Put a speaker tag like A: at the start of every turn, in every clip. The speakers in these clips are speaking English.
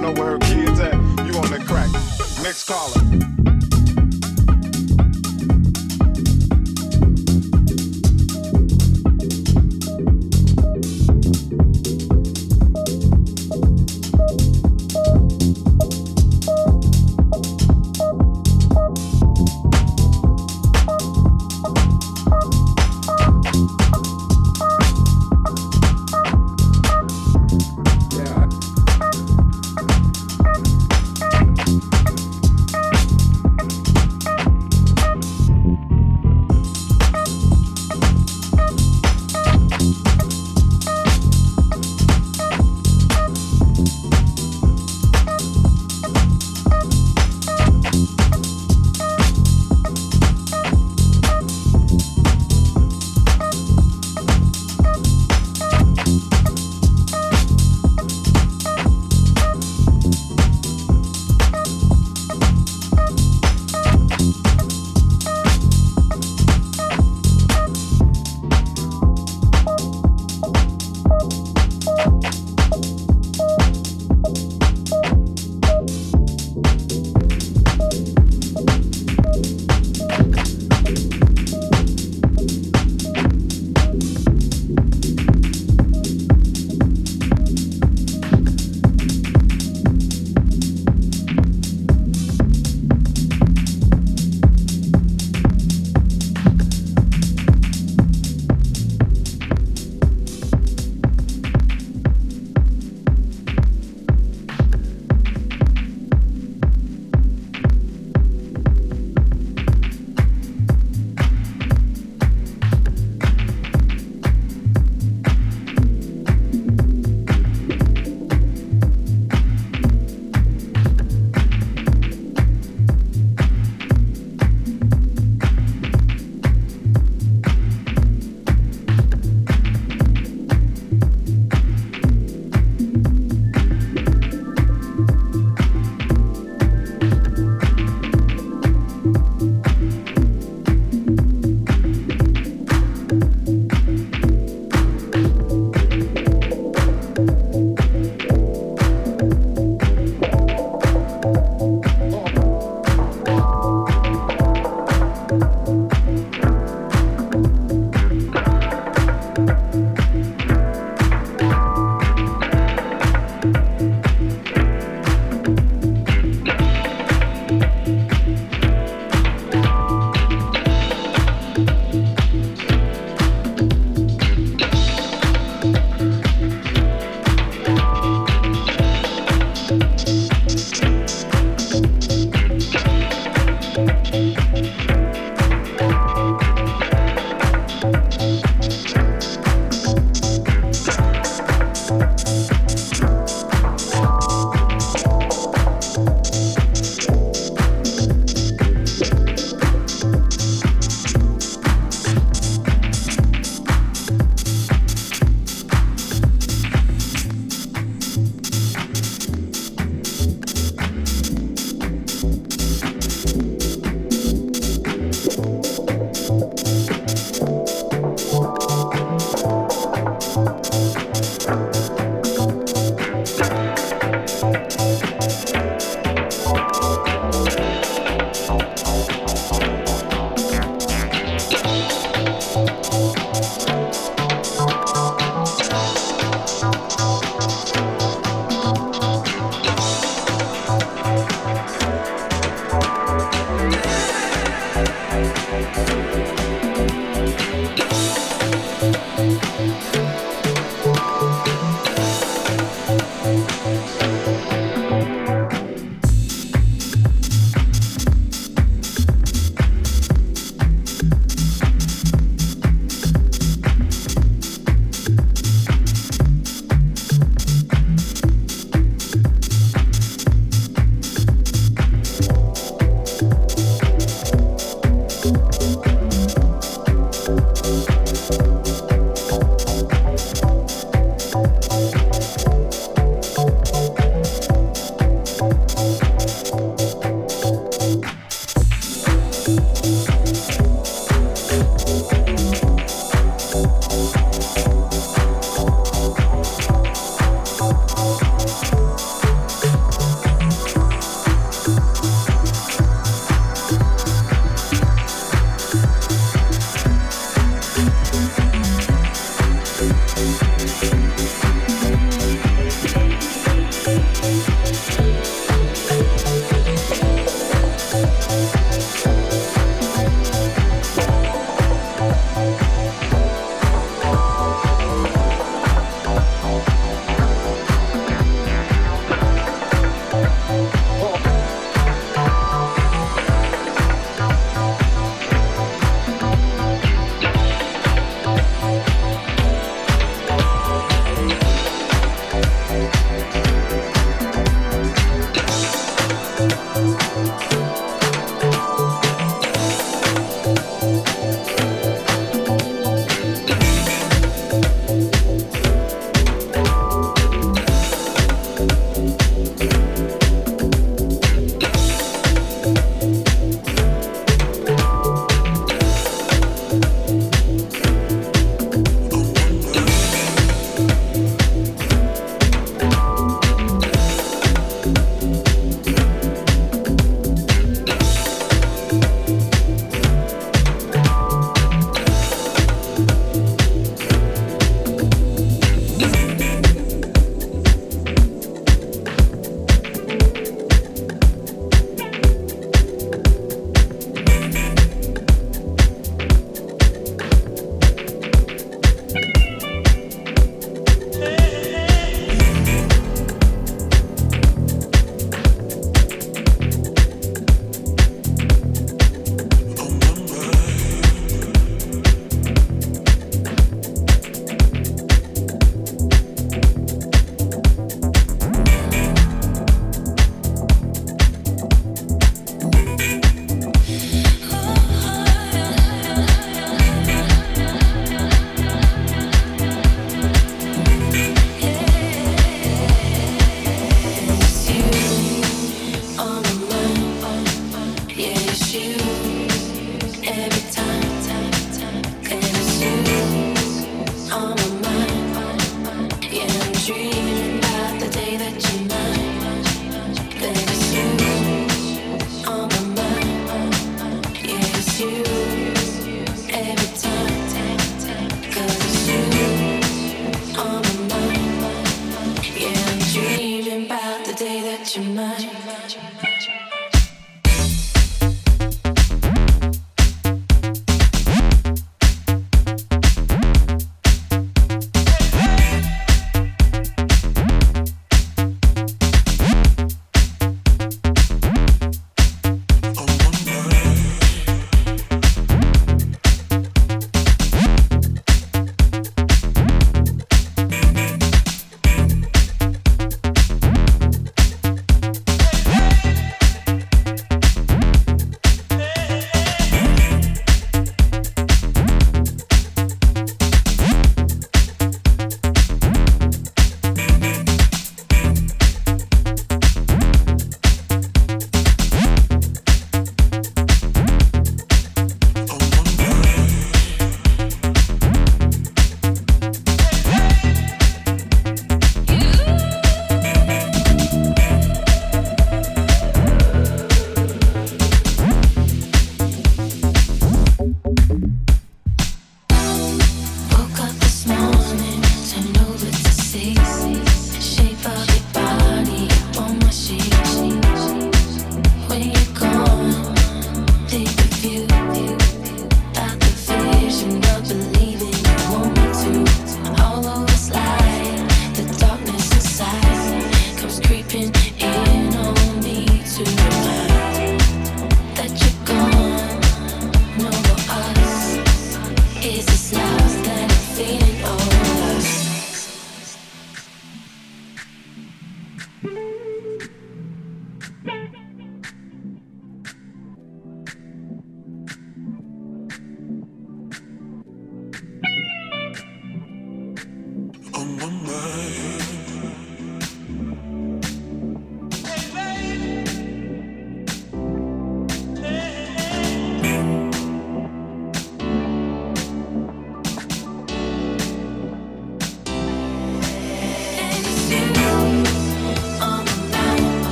A: know where her kids at. You on the crack. Next caller.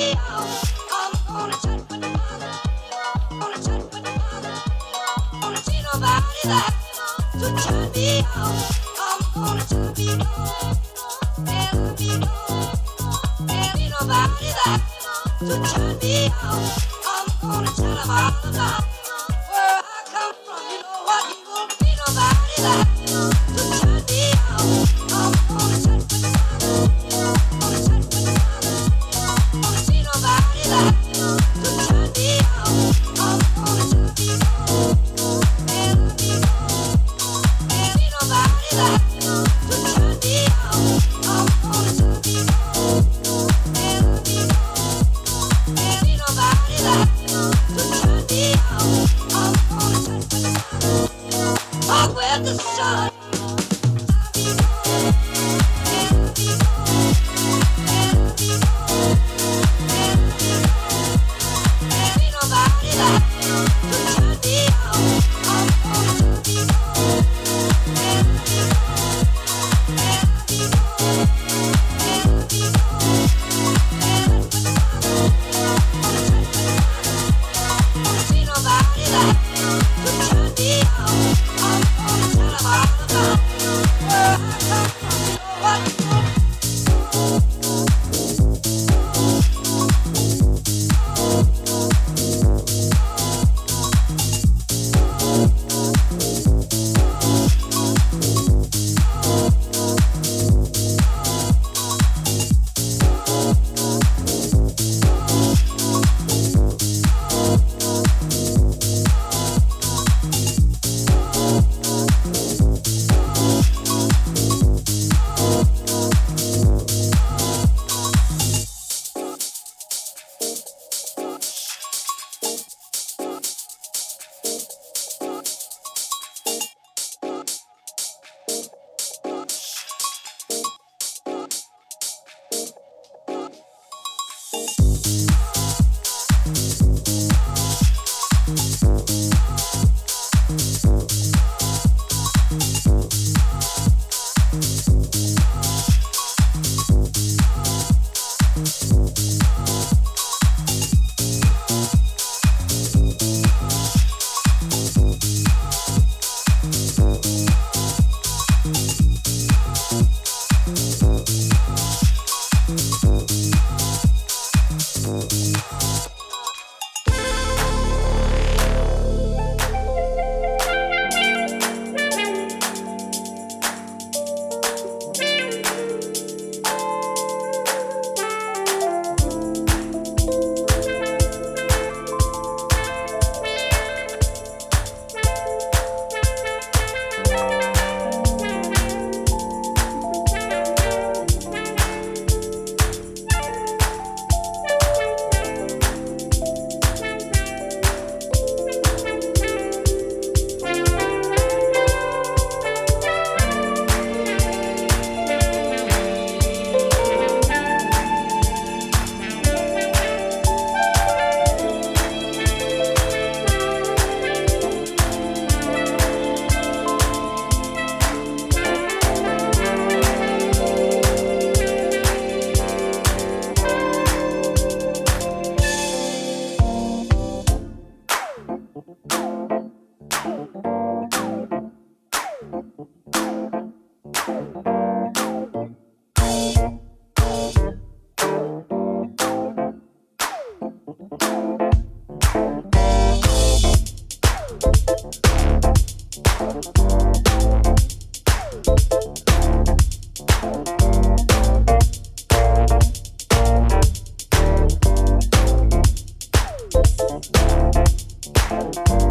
B: Rio. you